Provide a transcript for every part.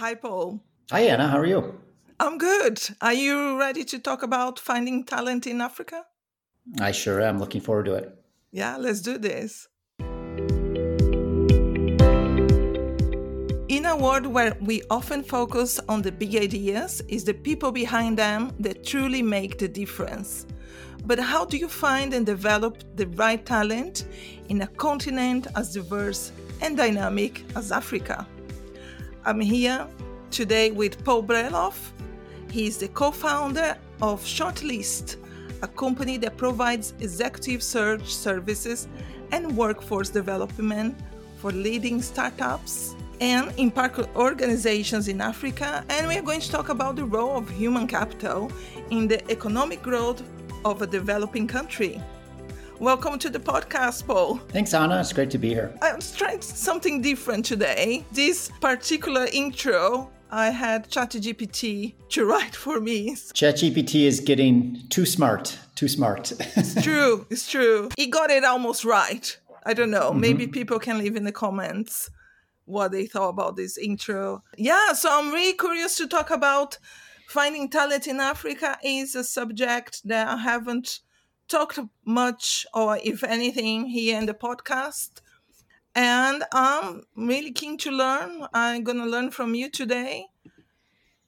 Hi, Paul. Hi, Anna. How are you? I'm good. Are you ready to talk about finding talent in Africa? I sure am. Looking forward to it. Yeah, let's do this. In a world where we often focus on the big ideas, is the people behind them that truly make the difference. But how do you find and develop the right talent in a continent as diverse and dynamic as Africa? I'm here today with Paul Breloff. He is the co founder of Shortlist, a company that provides executive search services and workforce development for leading startups and impact organizations in Africa. And we are going to talk about the role of human capital in the economic growth of a developing country. Welcome to the podcast, Paul. Thanks, Anna. It's great to be here. I was trying something different today. This particular intro, I had ChatGPT to write for me. ChatGPT is getting too smart, too smart. it's true. It's true. He got it almost right. I don't know. Mm-hmm. Maybe people can leave in the comments what they thought about this intro. Yeah, so I'm really curious to talk about finding talent in Africa is a subject that I haven't talked much or if anything here in the podcast. And i'm really keen to learn. I'm going to learn from you today.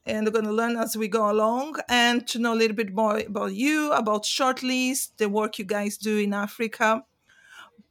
And i'm going to learn as we go along and to know a little bit more about you about shortlist the work you guys do in africa.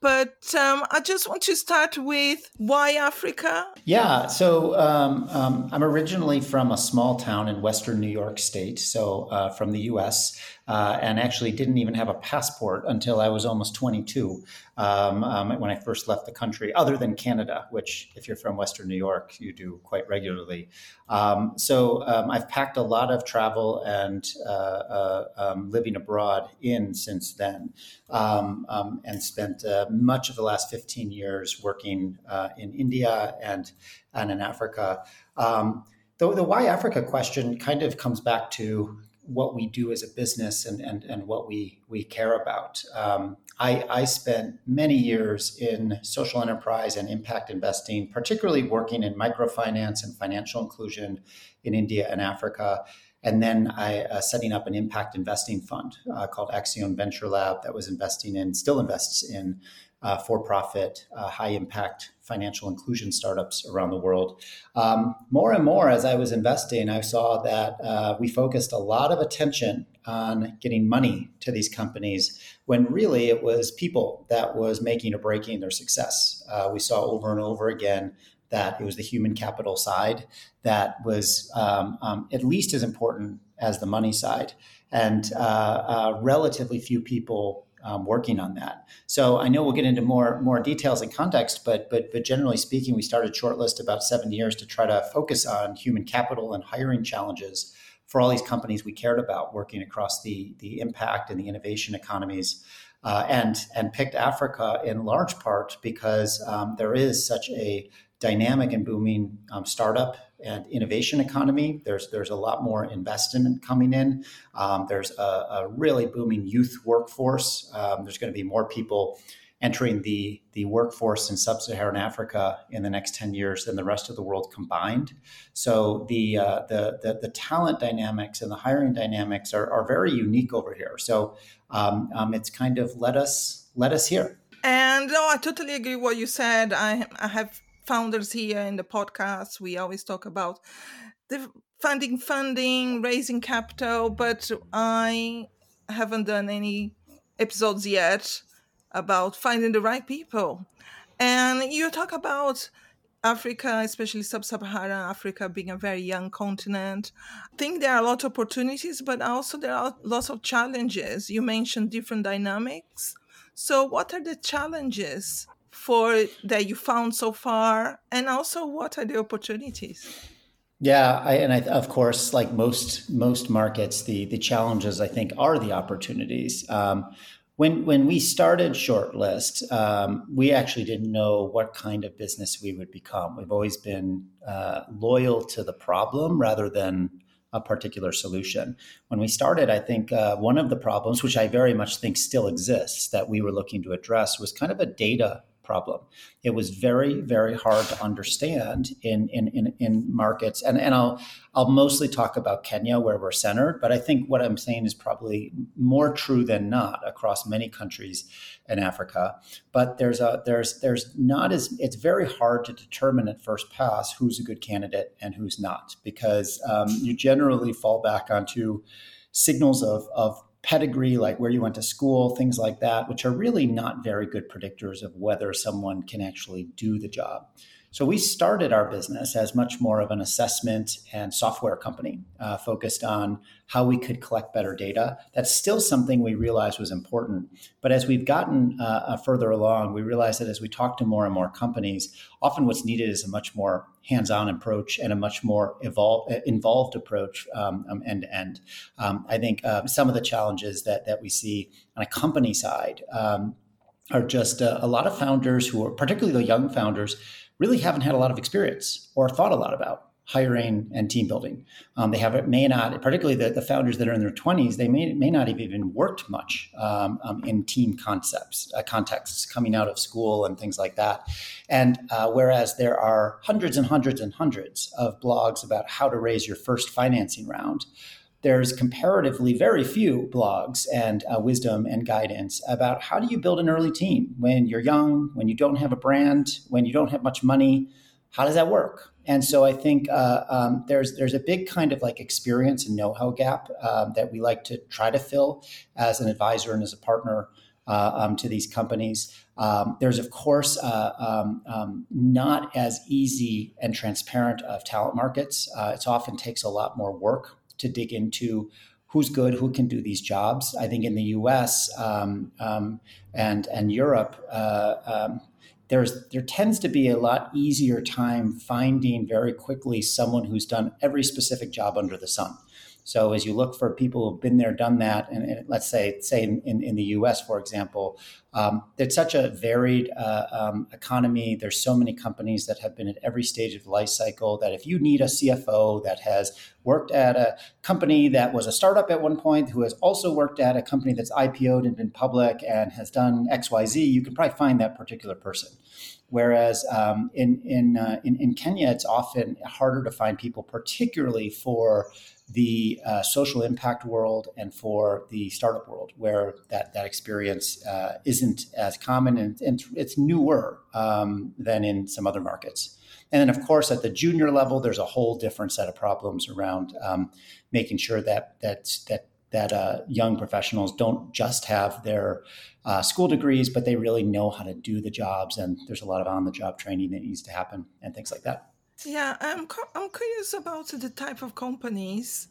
But um, I just want to start with why Africa? Yeah, so um, um, I'm originally from a small town in Western New York State, so uh, from the US uh, and actually didn't even have a passport until I was almost 22 um, um, when I first left the country, other than Canada, which, if you're from Western New York, you do quite regularly. Um, so um, I've packed a lot of travel and uh, uh, um, living abroad in since then, um, and spent uh, much of the last 15 years working uh, in India and, and in Africa. the, the why Africa question kind of comes back to what we do as a business and and, and what we we care about. Um, I, I spent many years in social enterprise and impact investing, particularly working in microfinance and financial inclusion in India and Africa. And then I uh, setting up an impact investing fund uh, called Accion Venture Lab that was investing in, still invests in uh, for-profit, uh, high-impact financial inclusion startups around the world. Um, more and more, as I was investing, I saw that uh, we focused a lot of attention on getting money to these companies when really it was people that was making or breaking their success. Uh, we saw over and over again that it was the human capital side that was um, um, at least as important as the money side. And uh, uh, relatively few people um, working on that. So I know we'll get into more more details and context, but but but generally speaking, we started Shortlist about seven years to try to focus on human capital and hiring challenges for all these companies we cared about working across the the impact and the innovation economies. Uh, and and picked Africa in large part because um, there is such a dynamic and booming um, startup and innovation economy. There's there's a lot more investment coming in. Um, there's a, a, really booming youth workforce. Um, there's going to be more people entering the the workforce in sub-Saharan Africa in the next 10 years than the rest of the world combined. So the uh, the, the, the talent dynamics and the hiring dynamics are, are very unique over here. So um, um, it's kind of let us let us hear. And no, I totally agree what you said. I I have founders here in the podcast, we always talk about the funding, funding, raising capital, but I haven't done any episodes yet about finding the right people. And you talk about Africa, especially sub Saharan Africa, being a very young continent. I think there are a lot of opportunities, but also there are lots of challenges. You mentioned different dynamics. So, what are the challenges for that you found so far and also what are the opportunities? Yeah I, and I, of course like most most markets the the challenges i think are the opportunities. Um, when when we started shortlist um, we actually didn't know what kind of business we would become. We've always been uh, loyal to the problem rather than a particular solution. When we started, I think uh, one of the problems, which I very much think still exists, that we were looking to address was kind of a data problem. It was very, very hard to understand in in in, in markets, and and I'll I'll mostly talk about Kenya where we're centered, but I think what I'm saying is probably more true than not across many countries in Africa. But there's a there's there's not as it's very hard to determine at first pass who's a good candidate and who's not because um, you generally fall back onto signals of of pedigree, like where you went to school, things like that, which are really not very good predictors of whether someone can actually do the job. So we started our business as much more of an assessment and software company uh, focused on how we could collect better data. That's still something we realized was important. But as we've gotten uh, uh further along, we realized that as we talk to more and more companies, often what's needed is a much more hands-on approach and a much more evolved, uh, involved approach um, end to end. Um, I think uh, some of the challenges that that we see on a company side um, are just uh, a lot of founders who are particularly the young founders really haven't had a lot of experience or thought a lot about hiring and team building. Um, they have it may not, particularly the, the, founders that are in their 20s, they may, may not have even worked much um, um, in team concepts, uh, contexts coming out of school and things like that. And uh, whereas there are hundreds and hundreds and hundreds of blogs about how to raise your first financing round, there's comparatively very few blogs and uh, wisdom and guidance about how do you build an early team when you're young, when you don't have a brand, when you don't have much money. How does that work? And so I think uh, um, there's there's a big kind of like experience and know-how gap um, that we like to try to fill as an advisor and as a partner uh, um, to these companies. Um, there's of course uh, um, um, not as easy and transparent of talent markets. Uh, it often takes a lot more work to dig into who's good, who can do these jobs. I think in the U.S. Um, um, and and Europe, uh, um, there's there tends to be a lot easier time finding very quickly someone who's done every specific job under the sun. So as you look for people who've been there, done that, and, and let's say, say in, in, in, the U.S., for example, um, it's such a varied uh, um, economy. There's so many companies that have been at every stage of the life cycle that if you need a CFO that has worked at a company that was a startup at one point, who has also worked at a company that's IPO'd and been public and has done X, Y, Z, you can probably find that particular person. Whereas um, in in, uh, in, in Kenya, it's often harder to find people, particularly for the uh, social impact world and for the startup world, where that that experience uh, isn't as common and, and it's newer um, than in some other markets. And then, of course, at the junior level, there's a whole different set of problems around um, making sure that that that that uh, young professionals don't just have their uh, school degrees, but they really know how to do the jobs. And there's a lot of on-the-job training that needs to happen and things like that. Yeah, I'm I'm curious about the type of companies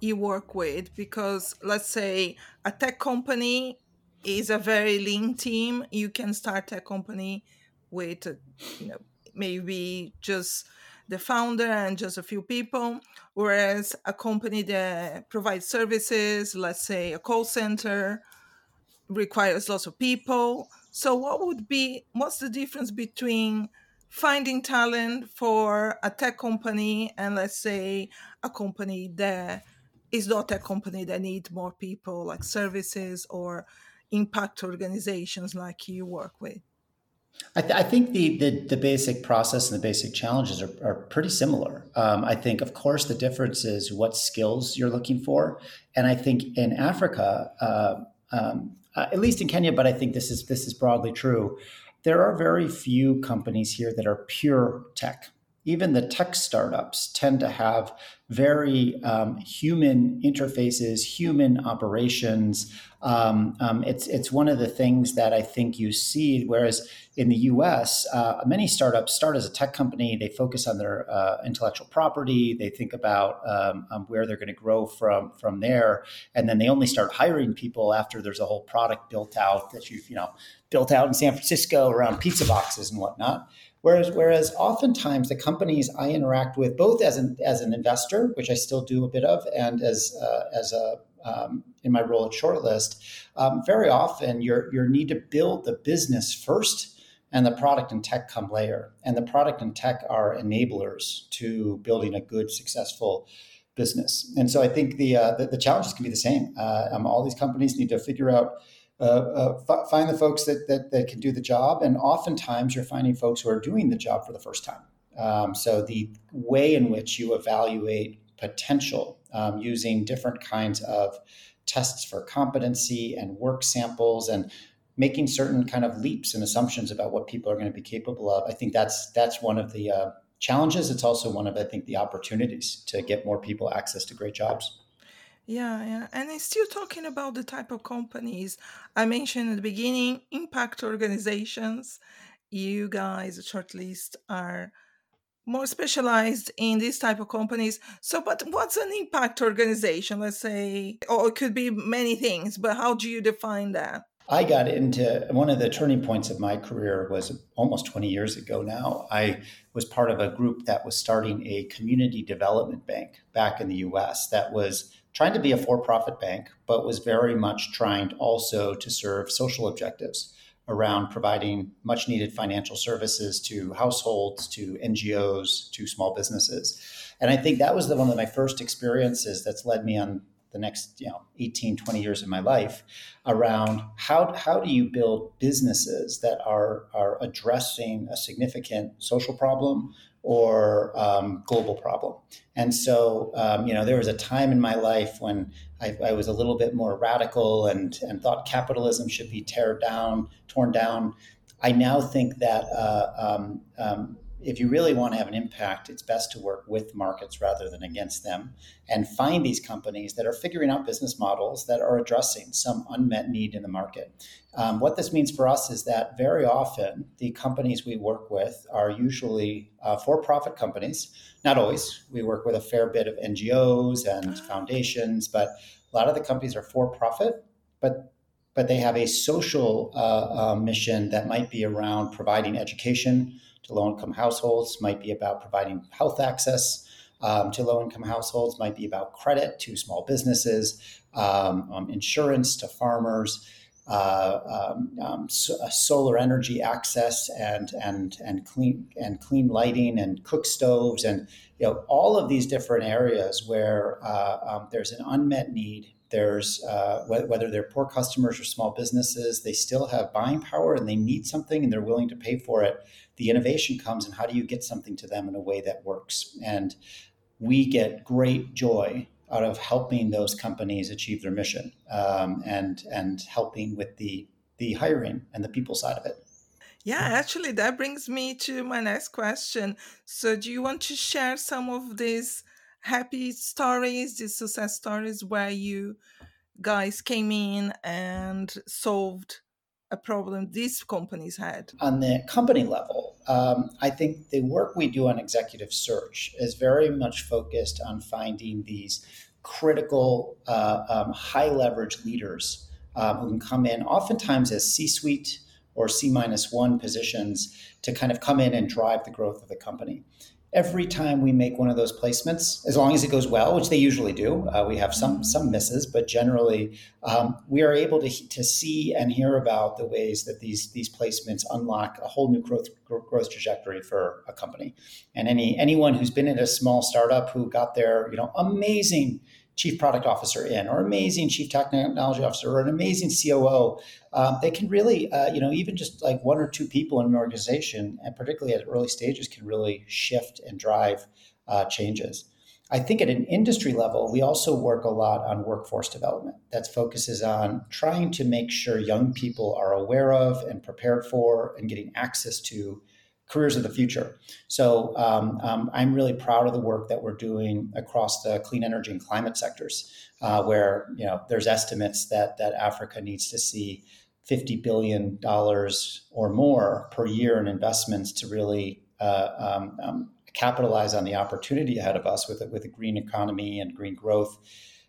you work with because let's say a tech company is a very lean team. You can start a company with uh, you know maybe just the founder and just a few people whereas a company that provides services let's say a call center requires lots of people so what would be what's the difference between finding talent for a tech company and let's say a company that is not a company that need more people like services or impact organizations like you work with I, th- I think the, the, the basic process and the basic challenges are, are pretty similar. Um, I think, of course, the difference is what skills you're looking for, and I think in Africa, uh, um, uh, at least in Kenya, but I think this is this is broadly true there are very few companies here that are pure tech. Even the tech startups tend to have very um, human interfaces, human operations. Um, um, it's it's one of the things that I think you see. Whereas in the U.S., uh, many startups start as a tech company. They focus on their uh, intellectual property. They think about um, um, where they're going to grow from from there, and then they only start hiring people after there's a whole product built out that you've you know built out in San Francisco around pizza boxes and whatnot. Whereas, whereas oftentimes the companies I interact with, both as an as an investor, which I still do a bit of, and as uh, as a um, in my role at Shortlist, um, very often your your need to build the business first, and the product and tech come later. And the product and tech are enablers to building a good, successful business. And so I think the uh, the, the, challenges can be the same. Uh, um, all these companies need to figure out uh, uh, f- find the folks that, that, that can do the job. And oftentimes you're finding folks who are doing the job for the first time. Um, so the way in which you evaluate potential um, using different kinds of tests for competency and work samples and making certain kind of leaps and assumptions about what people are going to be capable of. I think that's that's one of the uh, challenges. It's also one of I think the opportunities to get more people access to great jobs. Yeah, yeah. And I'm still talking about the type of companies I mentioned at the beginning, impact organizations. You guys, Shortlist, are more specialized in this type of companies. So, but what's an impact organization? Let's say, or it could be many things, but how do you define that? I got into one of the turning points of my career was almost 20 years ago now. I was part of a group that was starting a community development bank back in the US that was trying to be a for profit bank, but was very much trying also to serve social objectives around providing much needed financial services to households, to NGOs, to small businesses. And I think that was the one of my first experiences that's led me on the next you know 18 20 years of my life around how, how do you build businesses that are are addressing a significant social problem or um, global problem. And so um, you know there was a time in my life when I, I, was a little bit more radical and and thought capitalism should be teared down torn down. I now think that uh, um, um if you really want to have an impact, it's best to work with markets rather than against them and find these companies that are figuring out business models that are addressing some unmet need in the market. Um, what this means for us is that very often the companies we work with are usually uh, for profit companies. Not always. We work with a fair bit of NGOs and foundations, but a lot of the companies are for profit, but but they have a social uh, uh, mission that might be around providing education to low income households, might be about providing health access um, to low income households, might be about credit to small businesses, um, um, insurance to farmers. Uh, um, um, so, uh, solar energy access and and and clean and clean lighting and cook stoves and you know all of these different areas where uh, there's an unmet need there's uh, whether they're poor customers or small businesses they still have buying power and they need something and they're willing to pay for it the innovation comes and how do you get something to them in a way that works. And we get great joy out of helping those companies achieve their mission um, and and helping with the the hiring and the people side of it. Yeah actually that brings me to my next question. So do you want to share some of these happy stories these success stories where you guys came in and solved a problem these companies had? On the company level, um, I think the work we do on executive search is very much focused on finding these critical, uh, um, high leverage leaders um, who can come in, oftentimes as C suite or C minus one positions, to kind of come in and drive the growth of the company every time we make one of those placements, as long as it goes well, which they usually do, uh, we have some mm-hmm. some misses, but generally um, we are able to, to see and hear about the ways that these these placements unlock a whole new growth growth trajectory for a company. And any anyone who's been in a small startup who got their you know amazing chief product officer in, or amazing chief technology officer, or an amazing COO. Um, they can really, uh, you know, even just like one or two people in an organization, and particularly at early stages, can really shift and drive uh, changes. I think at an industry level, we also work a lot on workforce development that focuses on trying to make sure young people are aware of and prepared for and getting access to careers of the future. So um, um, I'm really proud of the work that we're doing across the clean energy and climate sectors, uh, where you know there's estimates that that Africa needs to see 50 billion dollars or more per year in investments to really uh, um, um, capitalize on the opportunity ahead of us with with a green economy and green growth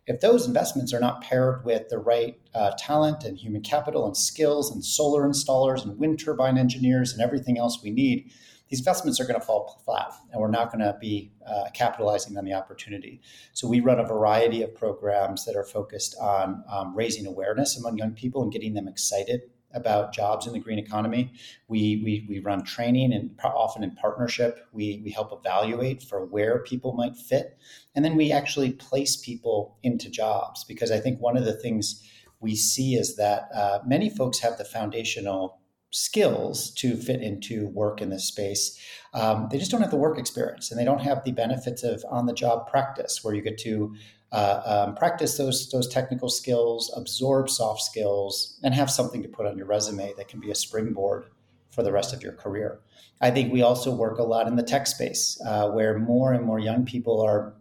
if those investments are not paired with the right uh, talent and human capital and skills and solar installers and wind turbine engineers and everything else we need, these investments are going to fall flat and we're not going to be uh, capitalizing on the opportunity. So we run a variety of programs that are focused on um, raising awareness among young people and getting them excited about jobs in the green economy. We, we, we run training and often in partnership. We, we help evaluate for where people might fit. And then we actually place people into jobs because I think one of the things we see is that uh, many folks have the foundational skills to fit into work in this space. Um, they just don't have the work experience and they don't have the benefits of on the job practice where you get to uh, um, practice those those technical skills, absorb soft skills, and have something to put on your resume that can be a springboard for the rest of your career. I think we also work a lot in the tech space uh, where more and more young people are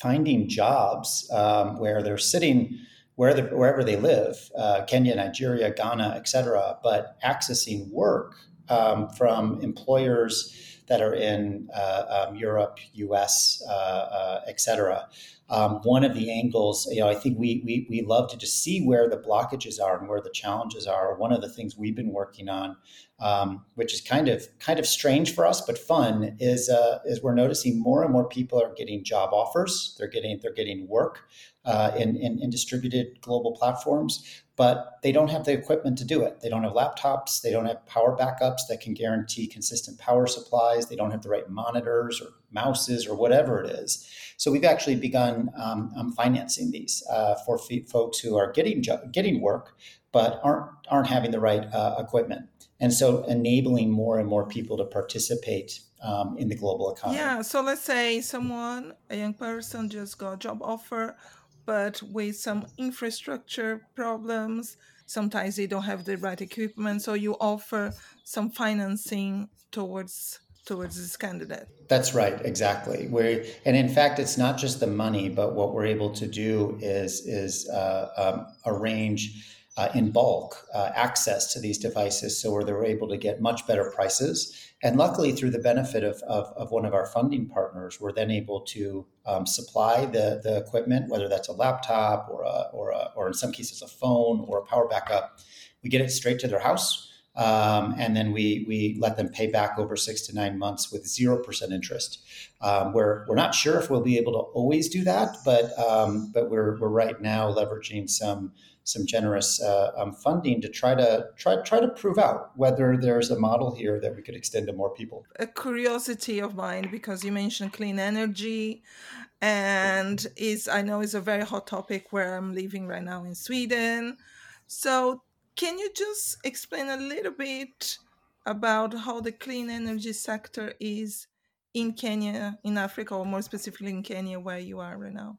finding jobs um, where they're sitting where the, wherever they live, uh, Kenya, Nigeria, Ghana, et cetera, but accessing work um, from employers that are in uh, um, Europe, US, uh, uh, et cetera. Um, one of the angles, you know, I think we, we, we love to just see where the blockages are and where the challenges are. One of the things we've been working on, um, which is kind of kind of strange for us but fun, is uh, is we're noticing more and more people are getting job offers. They're getting they're getting work uh, in, in, in distributed global platforms, but they don't have the equipment to do it. They don't have laptops, they don't have power backups that can guarantee consistent power supplies, they don't have the right monitors or mouses or whatever it is. So we've actually begun um, um, financing these uh, for f- folks who are getting getting work but aren't aren't having the right uh, equipment, and so enabling more and more people to participate um, in the global economy. Yeah. So let's say someone, a young person, just got a job offer but with some infrastructure problems. Sometimes they don't have the right equipment, so you offer some financing towards towards this candidate. That's right, exactly. we and in fact, it's not just the money, but what we're able to do is is uh, um, arrange. Uh, in bulk, uh, access to these devices, so where they're able to get much better prices and luckily, through the benefit of, of, of, one of our funding partners, we're then able to um, supply the, the equipment, whether that's a laptop or, a, or, a, or in some cases a phone or a power backup. We get it straight to their house. Um, and then we, we let them pay back over six to nine months with 0% interest. Um, we're, we're not sure if we'll be able to always do that, but, um, but we're, we're right now leveraging some some generous uh, um, funding to try to try try to prove out whether there's a model here that we could extend to more people. A curiosity of mine because you mentioned clean energy, and is I know is a very hot topic where I'm living right now in Sweden. So can you just explain a little bit about how the clean energy sector is in Kenya, in Africa, or more specifically in Kenya, where you are right now?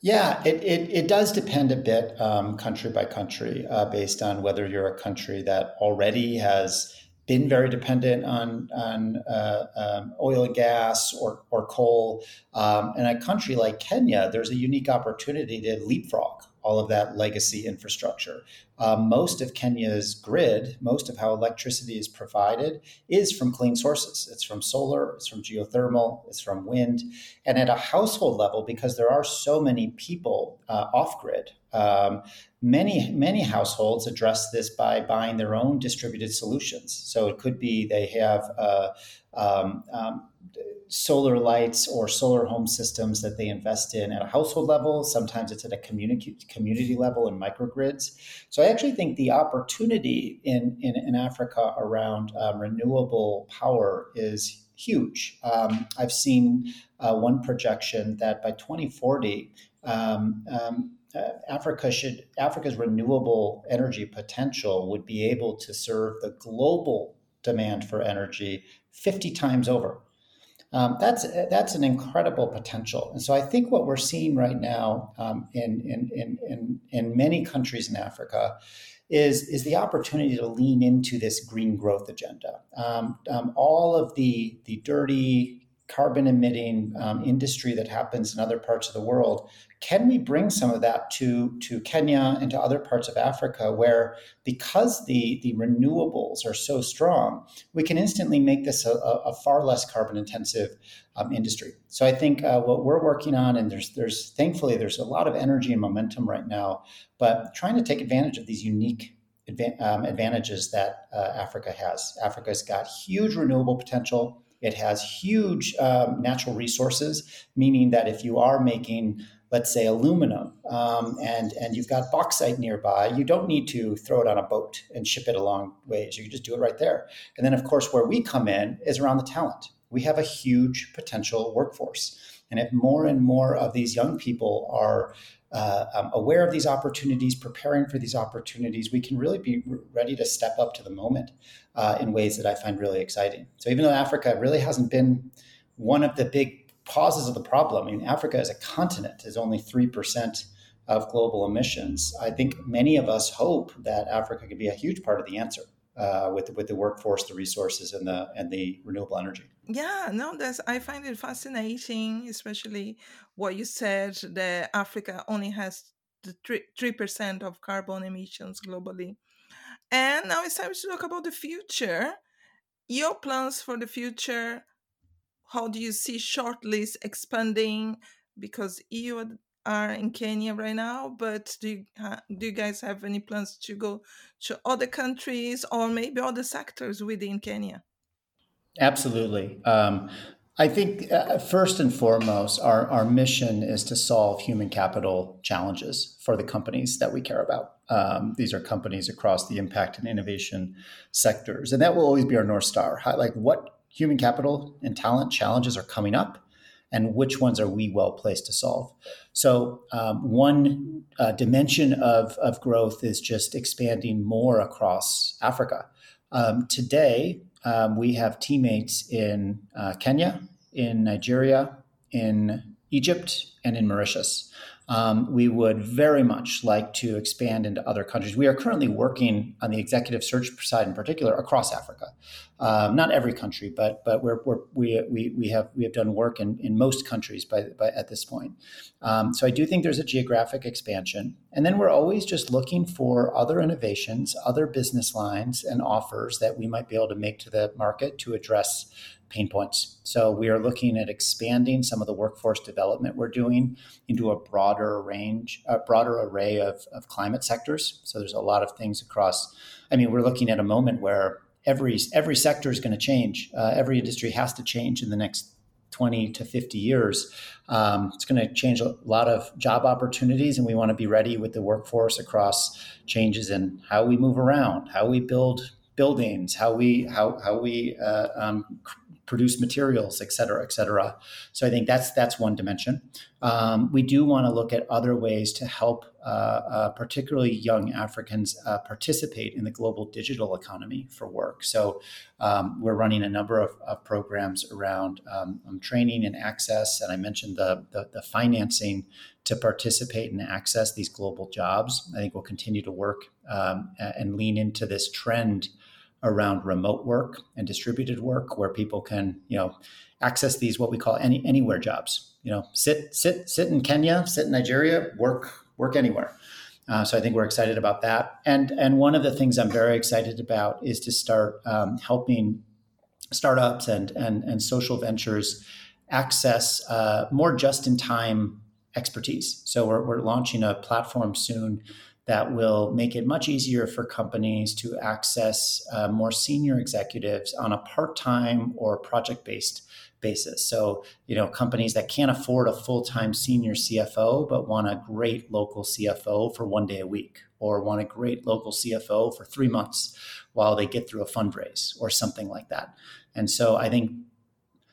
Yeah, it, it, it, does depend a bit um, country by country uh, based on whether you're a country that already has been very dependent on, on uh, um, oil and gas or, or coal. Um, in a country like Kenya, there's a unique opportunity to leapfrog all of that legacy infrastructure. Um, most of Kenya's grid, most of how electricity is provided, is from clean sources. It's from solar, it's from geothermal, it's from wind. And at a household level, because there are so many people uh, off grid, um, many many households address this by buying their own distributed solutions. So it could be they have uh, um, um solar lights or solar home systems that they invest in at a household level. Sometimes it's at a community community level in microgrids. So I actually think the opportunity in in, in Africa around um, renewable power is huge. Um, I've seen uh, one projection that by 2040. Um, um, uh, Africa should Africa's renewable energy potential would be able to serve the global demand for energy 50 times over. Um, that's that's an incredible potential, and so I think what we're seeing right now um, in, in, in in in many countries in Africa is is the opportunity to lean into this green growth agenda. Um, um all of the the dirty carbon emitting um, industry that happens in other parts of the world can we bring some of that to, to Kenya and to other parts of Africa where because the, the renewables are so strong, we can instantly make this a, a far less carbon intensive um, industry. So I think uh, what we're working on, and there's there's thankfully there's a lot of energy and momentum right now, but trying to take advantage of these unique um, advantages that uh, Africa has. Africa's got huge renewable potential. It has huge um, natural resources, meaning that if you are making let's say aluminum um, and and you've got bauxite nearby you don't need to throw it on a boat and ship it a long ways. You can just do it right there. And then of course where we come in is around the talent. We have a huge potential workforce. And if more and more of these young people are uh, um, aware of these opportunities, preparing for these opportunities, we can really be ready to step up to the moment uh, in ways that I find really exciting. So even though Africa really hasn't been one of the big causes of the problem, I mean, Africa as a continent is only 3% of global emissions. I think many of us hope that Africa could be a huge part of the answer uh, with with the workforce, the resources, and the and the renewable energy. Yeah, no, that's I find it fascinating, especially what you said that Africa only has the three percent of carbon emissions globally. And now it's time to talk about the future. Your plans for the future. How do you see shortlist expanding? Because EU are in Kenya right now, but do you, uh, do you guys have any plans to go to other countries or maybe other sectors within Kenya? Absolutely. Um, I think uh, first and foremost, our, our mission is to solve human capital challenges for the companies that we care about. Um, these are companies across the impact and innovation sectors, and that will always be our north star. How, like what human capital and talent challenges are coming up, and which ones are we well placed to solve. So, um, one uh, dimension of, of growth is just expanding more across Africa. Um, today, um, we have teammates in uh, Kenya, in Nigeria, in Egypt, and in Mauritius. Um, we would very much like to expand into other countries. We are currently working on the executive search side, in particular, across Africa. Um, not every country, but but we're, we're, we we we have we have done work in, in most countries by, by at this point. Um, so I do think there's a geographic expansion, and then we're always just looking for other innovations, other business lines, and offers that we might be able to make to the market to address pain points. So we are looking at expanding some of the workforce development we're doing into a broader range, a broader array of, of climate sectors. So there's a lot of things across. I mean, we're looking at a moment where every every sector is going to change. Uh, every industry has to change in the next 20 to 50 years. Um, it's going to change a lot of job opportunities, and we want to be ready with the workforce across changes in how we move around, how we build buildings, how we how how we uh, um, produce materials, et cetera, et cetera. So I think that's that's one dimension. Um, we do want to look at other ways to help, uh, uh, particularly young Africans, uh, participate in the global digital economy for work. So um, we're running a number of, of programs around um, um training and access, and I mentioned the, the, the financing to participate and access these global jobs. I think we'll continue to work um, and lean into this trend around remote work and distributed work where people can you know access these what we call any anywhere jobs you know sit sit sit in kenya sit in nigeria work work anywhere. Uh, so i think we're excited about that. And and one of the things i'm very excited about is to start um, helping startups and and and social ventures access uh, more just in time expertise. So we're, we're launching a platform soon that will make it much easier for companies to access uh, more senior executives on a part-time or project-based basis. So, you know, companies that can't afford a full-time senior CFO but want a great local CFO for one day a week or want a great local CFO for 3 months while they get through a fundraise or something like that. And so I think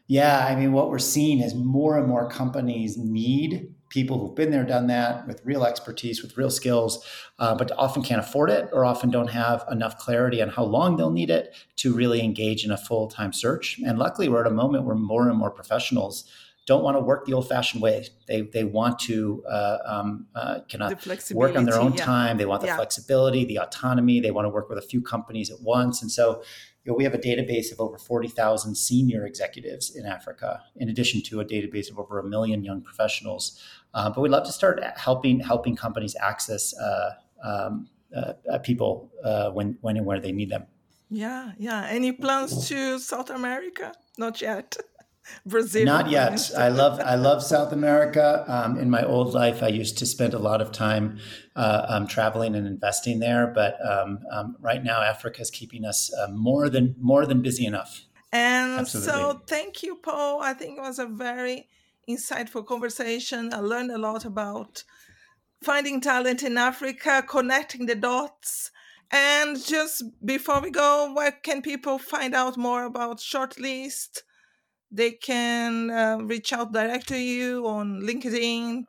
yeah, I mean what we're seeing is more and more companies need people who've been there, done that with real expertise, with real skills, uh, but often can't afford it or often don't have enough clarity on how long they'll need it to really engage in a full time search. And luckily, we're at a moment where more and more professionals don't want to work the old fashioned way. They, they want to uh, um, uh, kind of work on their own yeah. time. They want the yeah. flexibility, the autonomy. They want to work with a few companies at once. And so you know, we have a database of over 40,000 senior executives in Africa, in addition to a database of over a million young professionals. Uh, but we'd love to start helping helping companies access uh, um, uh, people uh, when when and where they need them. Yeah, yeah. Any plans to South America? Not yet. Brazil. Not yet. I love I love South America. Um, in my old life, I used to spend a lot of time uh, um, traveling and investing there. But um, um right now, Africa is keeping us uh, more than more than busy enough. And Absolutely. so, thank you, Paul. I think it was a very insightful conversation. I learned a lot about finding talent in Africa, connecting the dots. And just before we go, where can people find out more about Shortlist? they can uh, reach out direct to you on LinkedIn?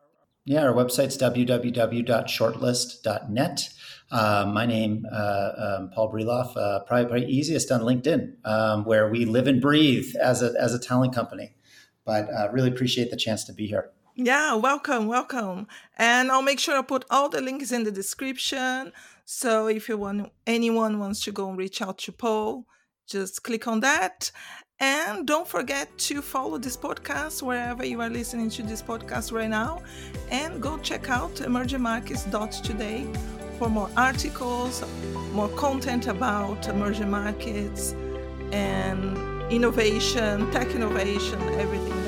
Yeah, our website's www.shortlist.net. Uh, my name, uh, um, Paul Breloff, uh, probably, probably easiest on LinkedIn, um, where we live and breathe as a, as a talent company. But uh, really appreciate the chance to be here. Yeah, welcome, welcome. And I'll make sure I put all the links in the description. So if you want anyone wants to go and reach out to Paul, just click on that. And don't forget to follow this podcast wherever you are listening to this podcast right now. And go check out emergingmarkets.today for more articles, more content about emerging markets and innovation, tech innovation, everything